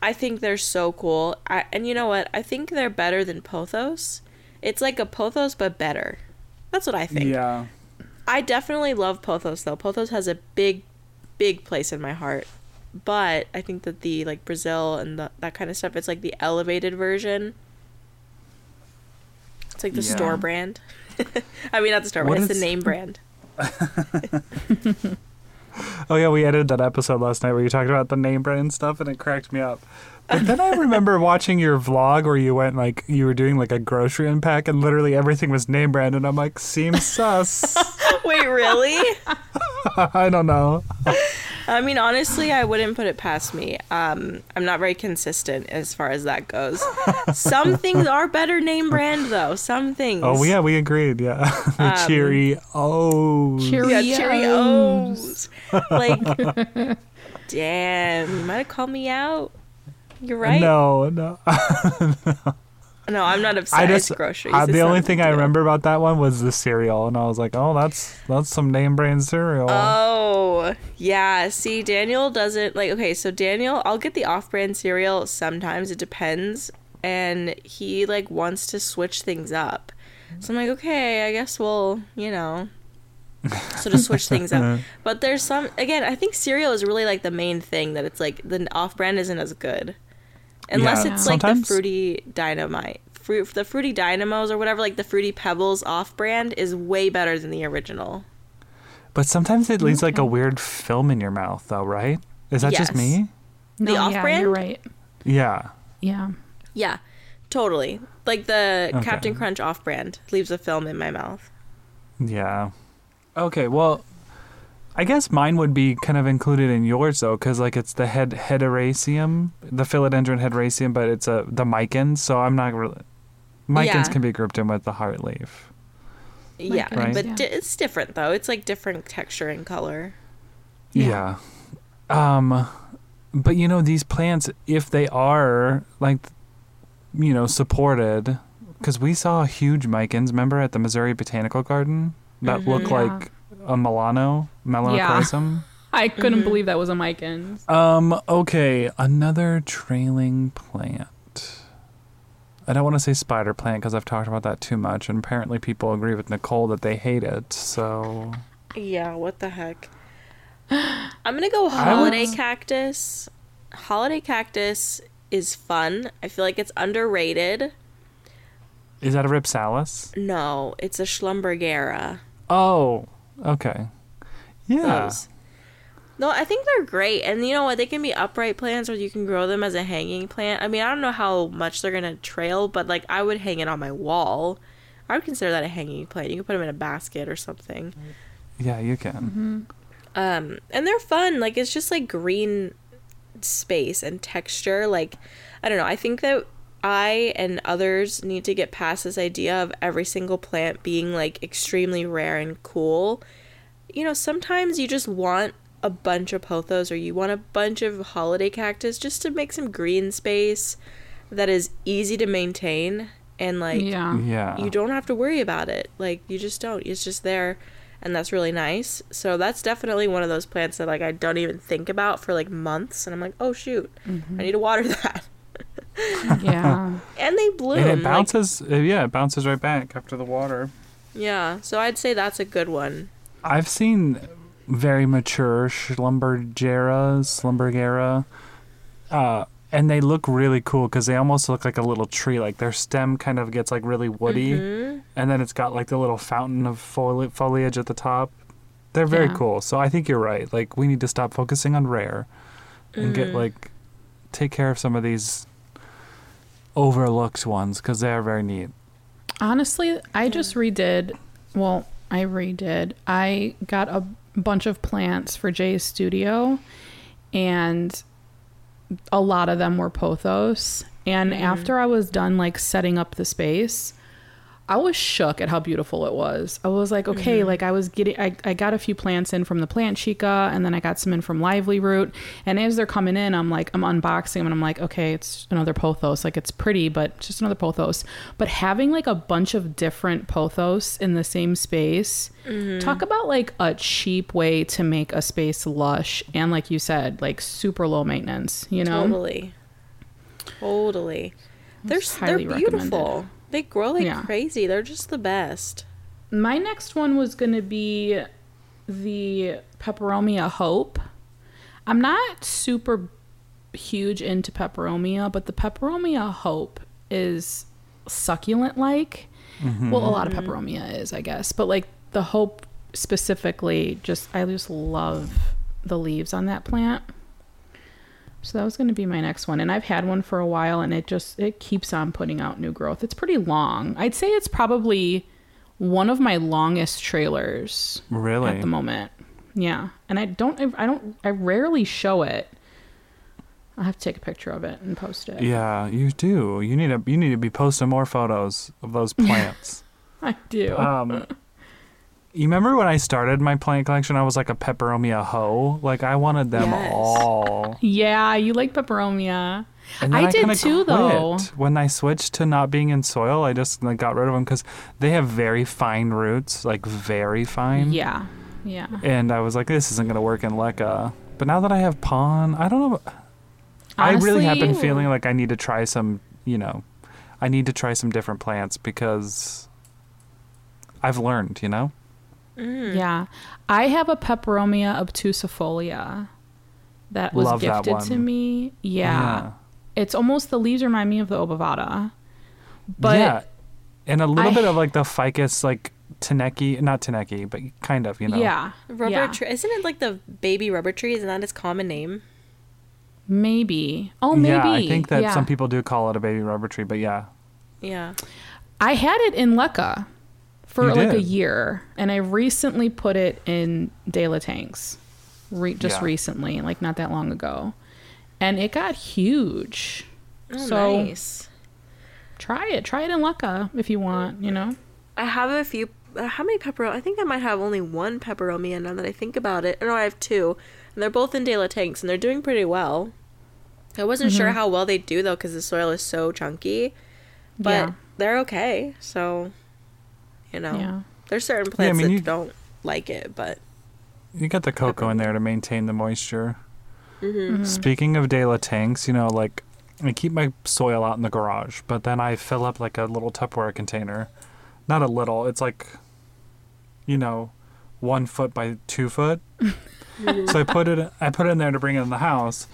I think they're so cool. I, and you know what? I think they're better than pothos. It's like a pothos, but better. That's what I think. Yeah. I definitely love Pothos though. Pothos has a big, big place in my heart. But I think that the like Brazil and the, that kind of stuff, it's like the elevated version. It's like the Yeah. store brand. I mean, not the store What brand. It's the name brand. Oh yeah, we edited that episode last night where you talked about the name brand and stuff, and it cracked me up. But then I remember watching your vlog where you went like you were doing like a grocery unpack, and literally everything was name brand, and I'm like, seems sus. Wait, really? I don't know. I mean, honestly, I wouldn't put it past me. Um, I'm not very consistent as far as that goes. Some things are better name brand though. Some things. Oh yeah, we agreed. Yeah, the cheery. Oh, Cheerios. Yeah, Cheerios. like, damn, you might have called me out. You're right. no, no. No, I'm not obsessed I just with groceries. I, the only thing I remember about that one was the cereal, and I was like, oh, that's that's some name brand cereal. Oh, yeah. See, Daniel doesn't like. Okay, so Daniel, I'll get the off-brand cereal sometimes. It depends, and he like wants to switch things up. So I'm like, okay, I guess we'll, you know, so to switch things up. But there's some again. I think cereal is really like the main thing that it's like the off-brand isn't as good, unless Yeah. it's like the fruity dynamite. Fruit, the fruity dynamos or whatever, like the fruity pebbles off-brand is way better than the original. But sometimes it leaves like a weird film in your mouth, though, right? Is that just me? No, The yeah, off-brand? you're right. Yeah. Yeah. Yeah, totally. Like the Okay. Cap'n Crunch off brand leaves a film in my mouth. Yeah. Okay, well, I guess mine would be kind of included in yours though, because like it's the head hederaceum, the philodendron hederaceum, but it's a the micans. So I'm not really. Micans Yeah. can be grouped in with the heart leaf. Yeah, Right. but Yeah. di- it's different though. It's like different texture and color. Yeah. Um, but you know these plants, if they are like, you know, supported, because we saw huge micans. Remember at the Missouri Botanical Garden that look Mm-hmm. Yeah. like a Milano melanochrysum. I couldn't Mm-hmm. believe that was a Micans. Um. Okay. Another trailing plant. I don't want to say spider plant because I've talked about that too much, and apparently people agree with Nicole that they hate it. So Yeah, what the heck? I'm gonna go holiday cactus. Holiday cactus is fun. I feel like it's underrated. is that a Rhipsalis? No, it's a Schlumbergera. Oh. Okay. Yeah. Those. No, I think they're great. And you know what? They can be upright plants or you can grow them as a hanging plant. I mean, I don't know how much they're going to trail, but like I would hang it on my wall. I would consider that a hanging plant. You can put them in a basket or something. Yeah, you can. Um, and they're fun. Like it's just like green space and texture. Like I don't know. I think that I and others need to get past this idea of every single plant being like extremely rare and cool. You know, sometimes you just want a bunch of pothos or you want a bunch of holiday cactus just to make some green space that is easy to maintain and like yeah. Yeah. you don't have to worry about it. Like you just don't. It's just there and that's really nice. So that's definitely one of those plants that like I don't even think about for like months and I'm like, "Oh shoot. Mm-hmm. I need to water that." Yeah. and they bloom. and it bounces. uh, yeah, it bounces right back after the water. yeah. So I'd say that's a good one. I've seen very mature Schlumbergera, Schlumbergera, uh, and they look really cool because they almost look like a little tree. Like their stem kind of gets like really woody, Mm-hmm. and then it's got like the little fountain of foli- foliage at the top. They're very Yeah. cool. So I think you're right. Like we need to stop focusing on rare and get like take care of some of these overlooked ones because they are very neat. Honestly, I just redid. Well, I redid. I got a bunch of plants for Jay's studio, and a lot of them were pothos. And mm-hmm. after I was done, like setting up the space, I was shook at how beautiful it was. I was like, okay, mm-hmm. like I was getting, I, I got a few plants in from the Plant Chica, and then I got some in from Lively Root. And as they're coming in, I'm like, I'm unboxing them, and I'm like, okay, it's another pothos. Like it's pretty, but just another pothos. But having like a bunch of different pothos in the same space, mm-hmm. talk about like a cheap way to make a space lush, and like you said, like super low maintenance. You know? Totally. Totally. They're they're beautiful. They grow like Yeah. crazy. They're just the best. My next one was going to be the Peperomia Hope. I'm not super huge into Peperomia, but the Peperomia Hope is succulent like. Mm-hmm. Well, a lot of mm-hmm. Peperomia is, I guess, but like the Hope specifically, just I just love the leaves on that plant. So that was going to be my next one, and I've had one for a while, and it just it keeps on putting out new growth. It's pretty long. I'd say it's probably one of my longest trailers Really? at the moment. Yeah, and I don't, I don't, I rarely show it. I'll have to take a picture of it and post it. Yeah, you do. You need to you need to be posting more photos of those plants. I do. um, you remember when I started my plant collection? I was like a peperomia hoe. Like I wanted them Yes. all. yeah, you like peperomia. And I then did kinda too, quit. though. When I switched to not being in soil, I just like got rid of them because they have very fine roots, like very fine. Yeah, yeah. And I was like, this isn't gonna work in leca. But now that I have PON, I don't know. I really have been feeling like I need to try some. You know, I need to try some different plants because I've learned. You know. Mm. Yeah. I have a Peperomia obtusifolia that was Love that gifted to me. Yeah. It's almost the leaves remind me of the obovata. But yeah, and a little I- bit of like the ficus, like Tineke, not Tineke, but kind of, you know. yeah. Rubber yeah. tree. Isn't it like the baby rubber tree? Isn't that its common name? Maybe. Oh, maybe. Yeah, I think that Yeah. some people do call it a baby rubber tree, but yeah. Yeah. I had it in Leca for You like a year, and I recently put it in De La Tanks. Re- just Yeah. recently, like not that long ago. And it got huge. Oh, so nice. try it. Try it in Leca if you want, you know? I have a few. Uh, how many pepper? I think I might have only one peperomia now that I think about it. No, I have two, and they're both in De La Tanks, and they're doing pretty well. I wasn't sure how well they do though because the soil is so chunky, but Yeah. they're okay. So, you know, Yeah. there's certain plants mean, that you- don't like it, but You got the cocoa in there to maintain the moisture. Mm-hmm. Speaking of De La tanks, you know, like I keep my soil out in the garage, but then I fill up like a little Tupperware container. Not a little, it's like, you know, one foot by two foot. so I put it, I put it in there to bring it in the house.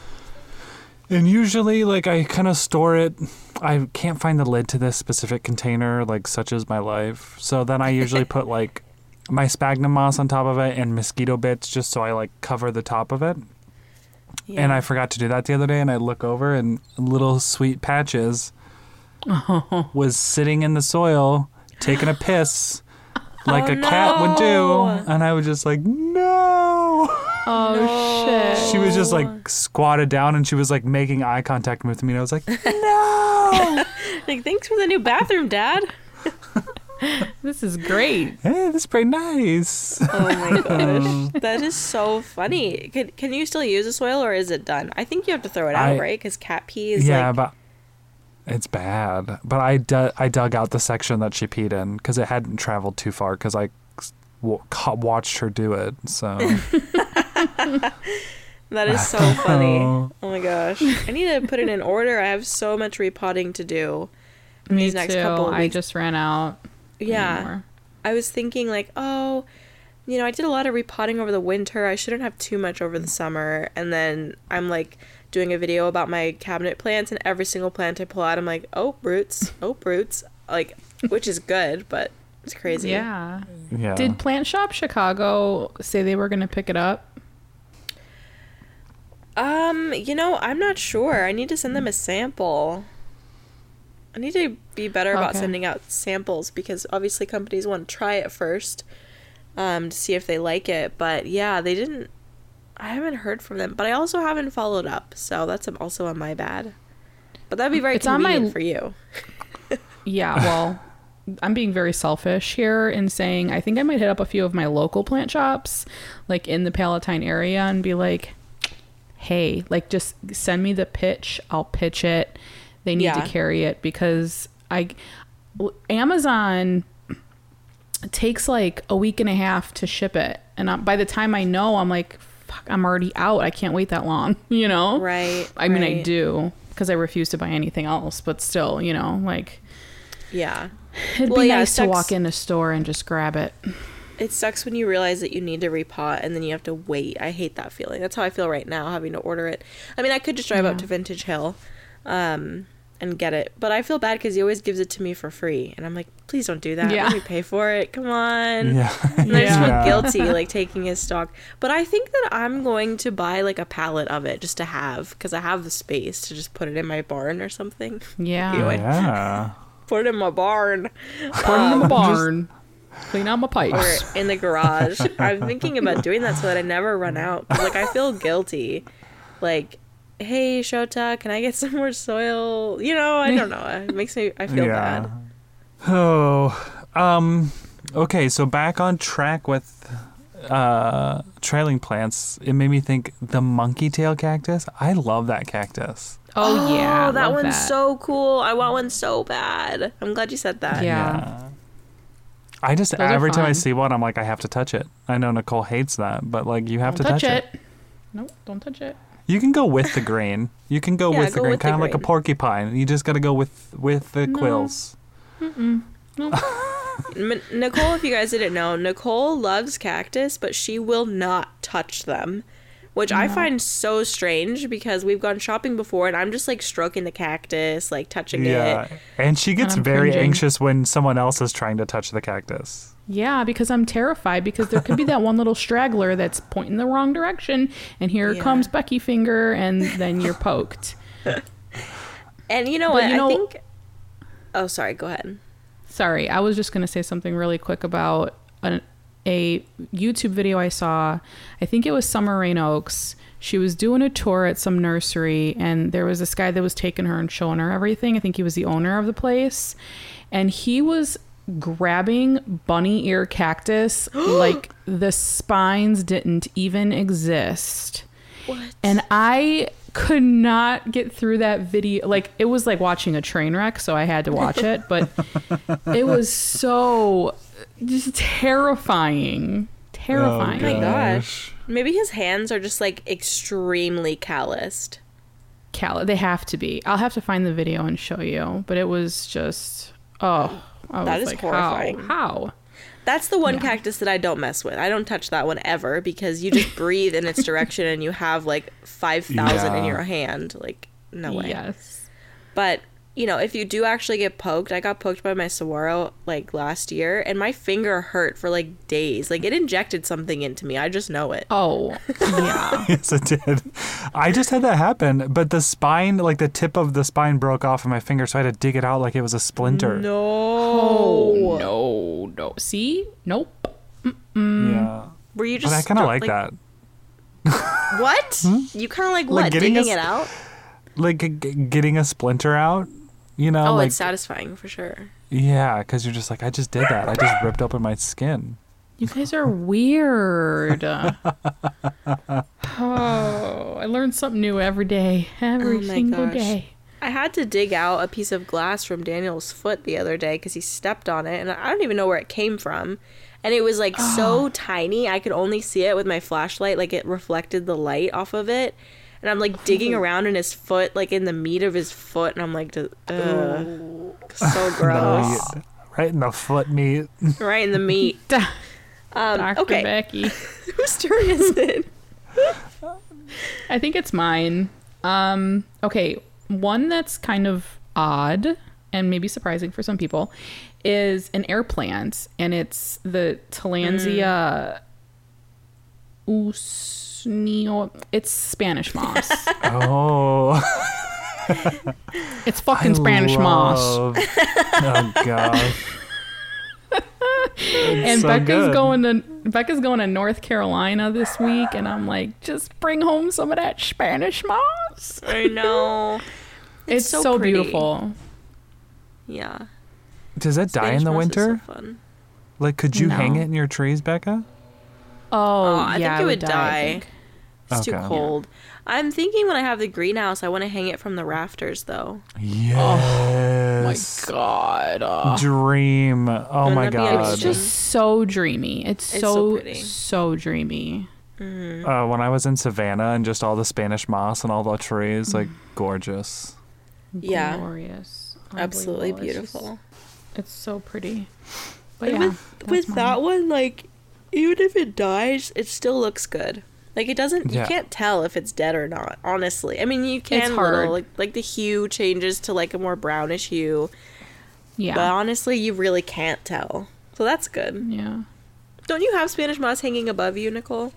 And usually, like I kind of store it. I can't find the lid to this specific container, like such is my life. So then I usually put like my sphagnum moss on top of it and mosquito bits, just so I like cover the top of it. yeah. And I forgot to do that the other day, and I look over, and little sweet patches was sitting in the soil taking a piss like Oh, a cat would do, and I was just like, no. Oh shit. She was just like squatted down, and she was like making eye contact with me, and I was like, no. like, thanks for the new bathroom, Dad. This is great. hey, this is pretty nice. Oh my gosh, that is so funny. Can can you still use the soil or is it done? I think you have to throw it out, I- right? Because cat pee is yeah, like but it's bad. But I du- I dug out the section that she peed in because it hadn't traveled too far because I w- ca- watched her do it. So that is so funny. Oh my gosh, I need to put it in order. I have so much repotting to do. Me these next too. couple of I just ran out. Yeah, anymore. I was thinking like, oh, you know, I did a lot of repotting over the winter. I shouldn't have too much over the summer. And then I'm like doing a video about my cabinet plants, and every single plant I pull out, I'm like, oh, roots, oh, roots, like, which is good, but it's crazy. Yeah. yeah. Did Plant Shop Chicago say they were going to pick it up? Um, you know, I'm not sure. I need to send them a sample. I need to be better about Okay. sending out samples because obviously companies want to try it first um, to see if they like it. But yeah, they didn't. I haven't heard from them, but I also haven't followed up, so that's also on my bad. But that'd be very It's on my- convenient for you. Yeah, well, I'm being very selfish here in saying I think I might hit up a few of my local plant shops, like in the Palatine area, and be like, hey, like just send me the pitch. I'll pitch it. They need Yeah. to carry it because I, Amazon takes like a week and a half to ship it. And by the time I know, I'm like, fuck, I'm already out. I can't wait that long, you know? Right. I mean, I do because I refuse to buy anything else, but still, you know, like Yeah. it'd Well, be yeah, it nice to walk in a store and just grab it. It sucks when you realize that you need to repot and then you have to wait. I hate that feeling. That's how I feel right now, having to order it. I mean, I could just drive up to Vintage Hill um, and get it, but I feel bad because he always gives it to me for free. And I'm like, please don't do that. Yeah. Let me pay for it. Come on. Yeah. And I just feel Yeah. guilty, like taking his stock. But I think that I'm going to buy like a pallet of it just to have because I have the space to just put it in my barn or something. Yeah. Anyway. yeah. Put it in my barn. Put it in my barn. Clean out my or pipes. in the garage. I'm thinking about doing that so that I never run out. Like I feel guilty. Like, hey Shota, can I get some more soil? You know, I don't know. It makes me I feel bad. Oh, um, okay. So back on track with uh trailing plants. It made me think the monkey tail cactus. I love that cactus. Oh, yeah. Oh, that love one's so cool. I want one so bad. I'm glad you said that. Yeah. I just Those every time I see one, I'm like, I have to touch it. I know Nicole hates that, but like, you have Don't to touch, touch, it. it. Nope, don't touch it. You can go with the grain. You can go Yeah, with the go grain, kind of like a porcupine. You just got to go with with the No. quills. M- Nicole, if you guys didn't know, Nicole loves cactus, but she will not touch them. Which I find so strange because we've gone shopping before and I'm just like stroking the cactus, like touching Yeah, it. and she gets I'm very cringing. anxious when someone else is trying to touch the cactus. Yeah, because I'm terrified because there could be that one little straggler that's pointing the wrong direction, and here Yeah. comes Becky Finger, and then you're poked. And you know But what? you know- I think. Oh, sorry. Go ahead. Sorry, I was just going to say something really quick about an, a YouTube video I saw. I think it was Summer Rayne Oakes. She was doing a tour at some nursery, and there was this guy that was taking her and showing her everything. I think he was the owner of the place. And he was grabbing bunny ear cactus like the spines didn't even exist. What? And I could not get through that video. Like it was like watching a train wreck, so I had to watch it. But it was so just terrifying, terrifying. Oh, my gosh. Maybe his hands are just like extremely calloused. Cal, they have to be. I'll have to find the video and show you. But it was just oh, I That was like, horrifying. How? How? That's the one cactus that I don't mess with. I don't touch that one ever because you just breathe in its direction and you have like 5,000 in your hand. Like, no way. Yes. But, you know, if you do actually get poked, I got poked by my saguaro like last year and my finger hurt for like days. Like, it injected something into me. I just know it. Oh, yeah. yes, it did. I just had that happen, but the spine, like the tip of the spine, broke off of my finger, so I had to dig it out like it was a splinter. No. Oh no, no. See, nope. Yeah, Were you just. but I kind of stro- like, that. What? Hmm? You kind of like what? getting Digging a it out? Like g- g- getting a splinter out. You know, Oh, like it's satisfying for sure. yeah, because you're just like, I just did that. I just ripped open my skin. You guys are weird. oh, I learn something new every day, every Oh single gosh. day. I had to dig out a piece of glass from Daniel's foot the other day because he stepped on it, and I don't even know where it came from. And it was like so tiny, I could only see it with my flashlight, like it reflected the light off of it. And I'm like digging around in his foot, like in the meat of his foot, and I'm like, ugh, so gross, No, right in the foot meat. right in the meat. Um, Dr. okay, Becky. whose turn is it? I think it's mine. Um, okay, one that's kind of odd and maybe surprising for some people is an air plant, and it's the Tillandsia usneo. It's Spanish moss. Oh, it's fucking Spanish moss. oh gosh. And so Becca's good. going to Becca's going to North Carolina this week, and I'm like, just bring home some of that Spanish moss. I know. It's, so so, beautiful. Yeah. Does it die in the moss is so winter? fun. like, could you hang it in your trees, Becca? Oh, I yeah, think it I would die. I think. It's too Okay. cold. I'm thinking when I have the greenhouse, I want to hang it from the rafters, though. Yes. My God, uh, Dream. Oh Wouldn't my god. it's just so dreamy. It's, It's so so so dreamy. uh, when I was in Savannah and just all the Spanish moss and all the trees, like gorgeous. Yeah. glorious, Absolutely Unbelievable. It's just- beautiful. It's, so pretty. But And yeah, with with mine. that one, like even if it dies, it still looks good. Like it doesn't. Yeah. You can't tell if it's dead or not. Honestly, I mean you can It's a hard. little like like the hue changes to like a more brownish hue, yeah, but honestly you really can't tell. So that's good. yeah, Don't you have Spanish moss hanging above you, Nicole?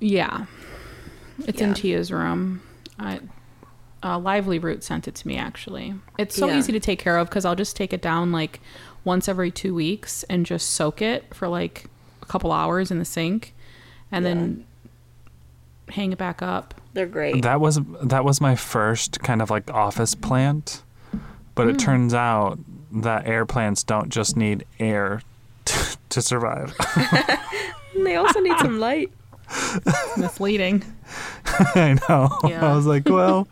yeah. It's in Tia's room. I, uh, Lively Root sent it to me actually. It's so Yeah. easy to take care of because I'll just take it down like once every two weeks and just soak it for like a couple hours in the sink, and then hang it back up. They're great. That was that was my first kind of like office plant, but Hmm. it turns out that air plants don't just need air to, to survive. They also need some light. Misleading. I know. Yeah. I was like, well,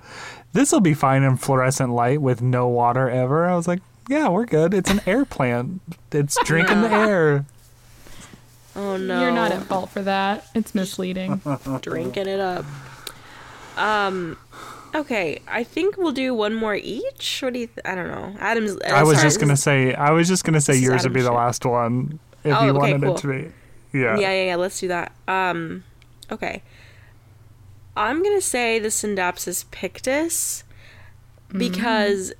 this will be fine in fluorescent light with no water ever. I was like, yeah, we're good. It's an air plant. It's drinking the air. Oh no, You're not at fault for that. It's misleading. drinking it up. Um, okay, I think we'll do one more each. What do you? Th- I don't know. Adam's. I was sorry, just gonna say. I was just gonna say yours would be Adam's the last one if Oh, you okay, wanted cool. it to be. Yeah. Yeah, yeah, yeah. Let's do that. Um, okay. I'm gonna say the Scindapsus pictus because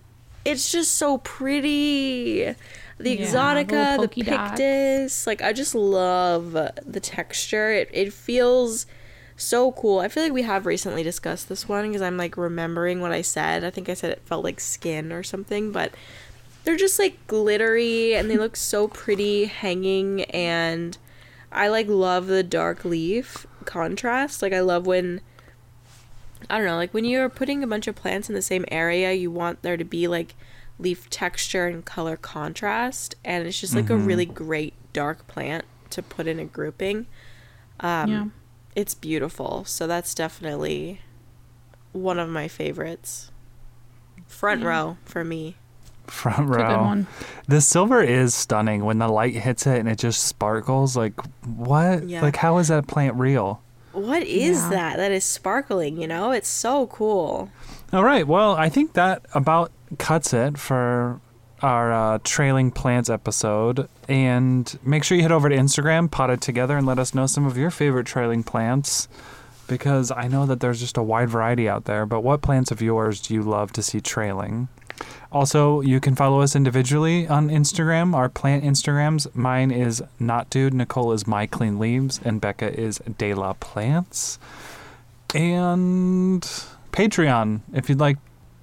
it's just so pretty. The exotica, little the polka dots. pictus, like I just love the texture. It it feels so cool. I feel like we have recently discussed this one because I'm like remembering what I said. I think I said it felt like skin or something, but they're just like glittery and they look so pretty hanging and I like love the dark leaf contrast. Like I love when I don't know, like when you're putting a bunch of plants in the same area, you want there to be like leaf texture and color contrast and it's just like a really great dark plant to put in a grouping. Um yeah. it's beautiful. So that's definitely one of my favorites. Front row for me. Front It's a good row. one. The silver is stunning when the light hits it and it just sparkles. Like, what? Yeah. Like, how is that plant real? What is Yeah. that? That is sparkling, you know? It's so cool. All right. Well, I think that about cuts it for our uh, trailing plants episode. And make sure you head over to Instagram, pot it together, and let us know some of your favorite trailing plants. Because I know that there's just a wide variety out there. But what plants of yours do you love to see trailing? Also, you can follow us individually on Instagram, our plant Instagrams. Mine is Not Dude, Nicole is My Clean Leaves, and Becca is De La Plants. And Patreon, if you'd like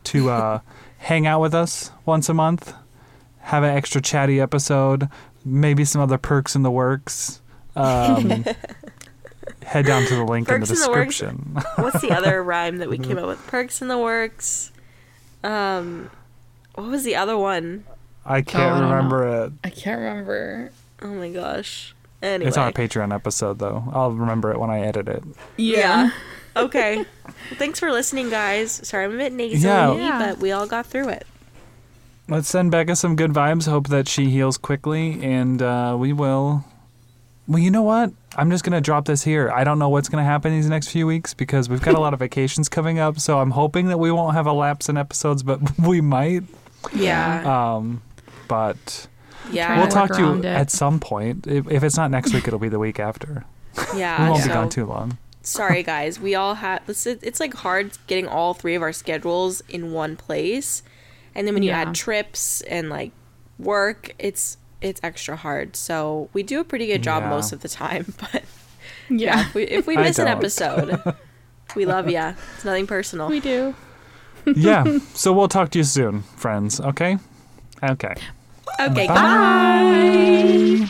to uh, hang out with us once a month, have an extra chatty episode, maybe some other perks in the works. Um, head down to the link Perks in the in the description. What's the other rhyme that we came up with? Perks in the works. Um, what was the other one? I I can't don't know. remember it. I can't remember. Oh my gosh. Anyway. It's on our Patreon episode, though. I'll remember it when I edit it. Yeah. Okay. Well, thanks for listening, guys. Sorry, I'm a bit nasally, Yeah. Yeah. but we all got through it. Let's send Becca some good vibes. Hope that she heals quickly, and uh, we will. Well, you know what? I'm just gonna drop this here. I don't know what's gonna happen these next few weeks because we've got a lot of vacations coming up. So I'm hoping that we won't have a lapse in episodes, but we might. Yeah. Um, but yeah. We'll talk to you it. at some point. If, if it's not next week, it'll be the week after. yeah. We won't so- be gone too long. Sorry guys we all have this is- it's like hard getting all three of our schedules in one place and then when you Yeah. add trips and like work it's it's extra hard so we do a pretty good job Yeah. most of the time but yeah Yeah, if we, if we miss an episode we love ya it's nothing personal we do. yeah. So we'll talk to you soon, friends. Okay. Okay. okay Bye.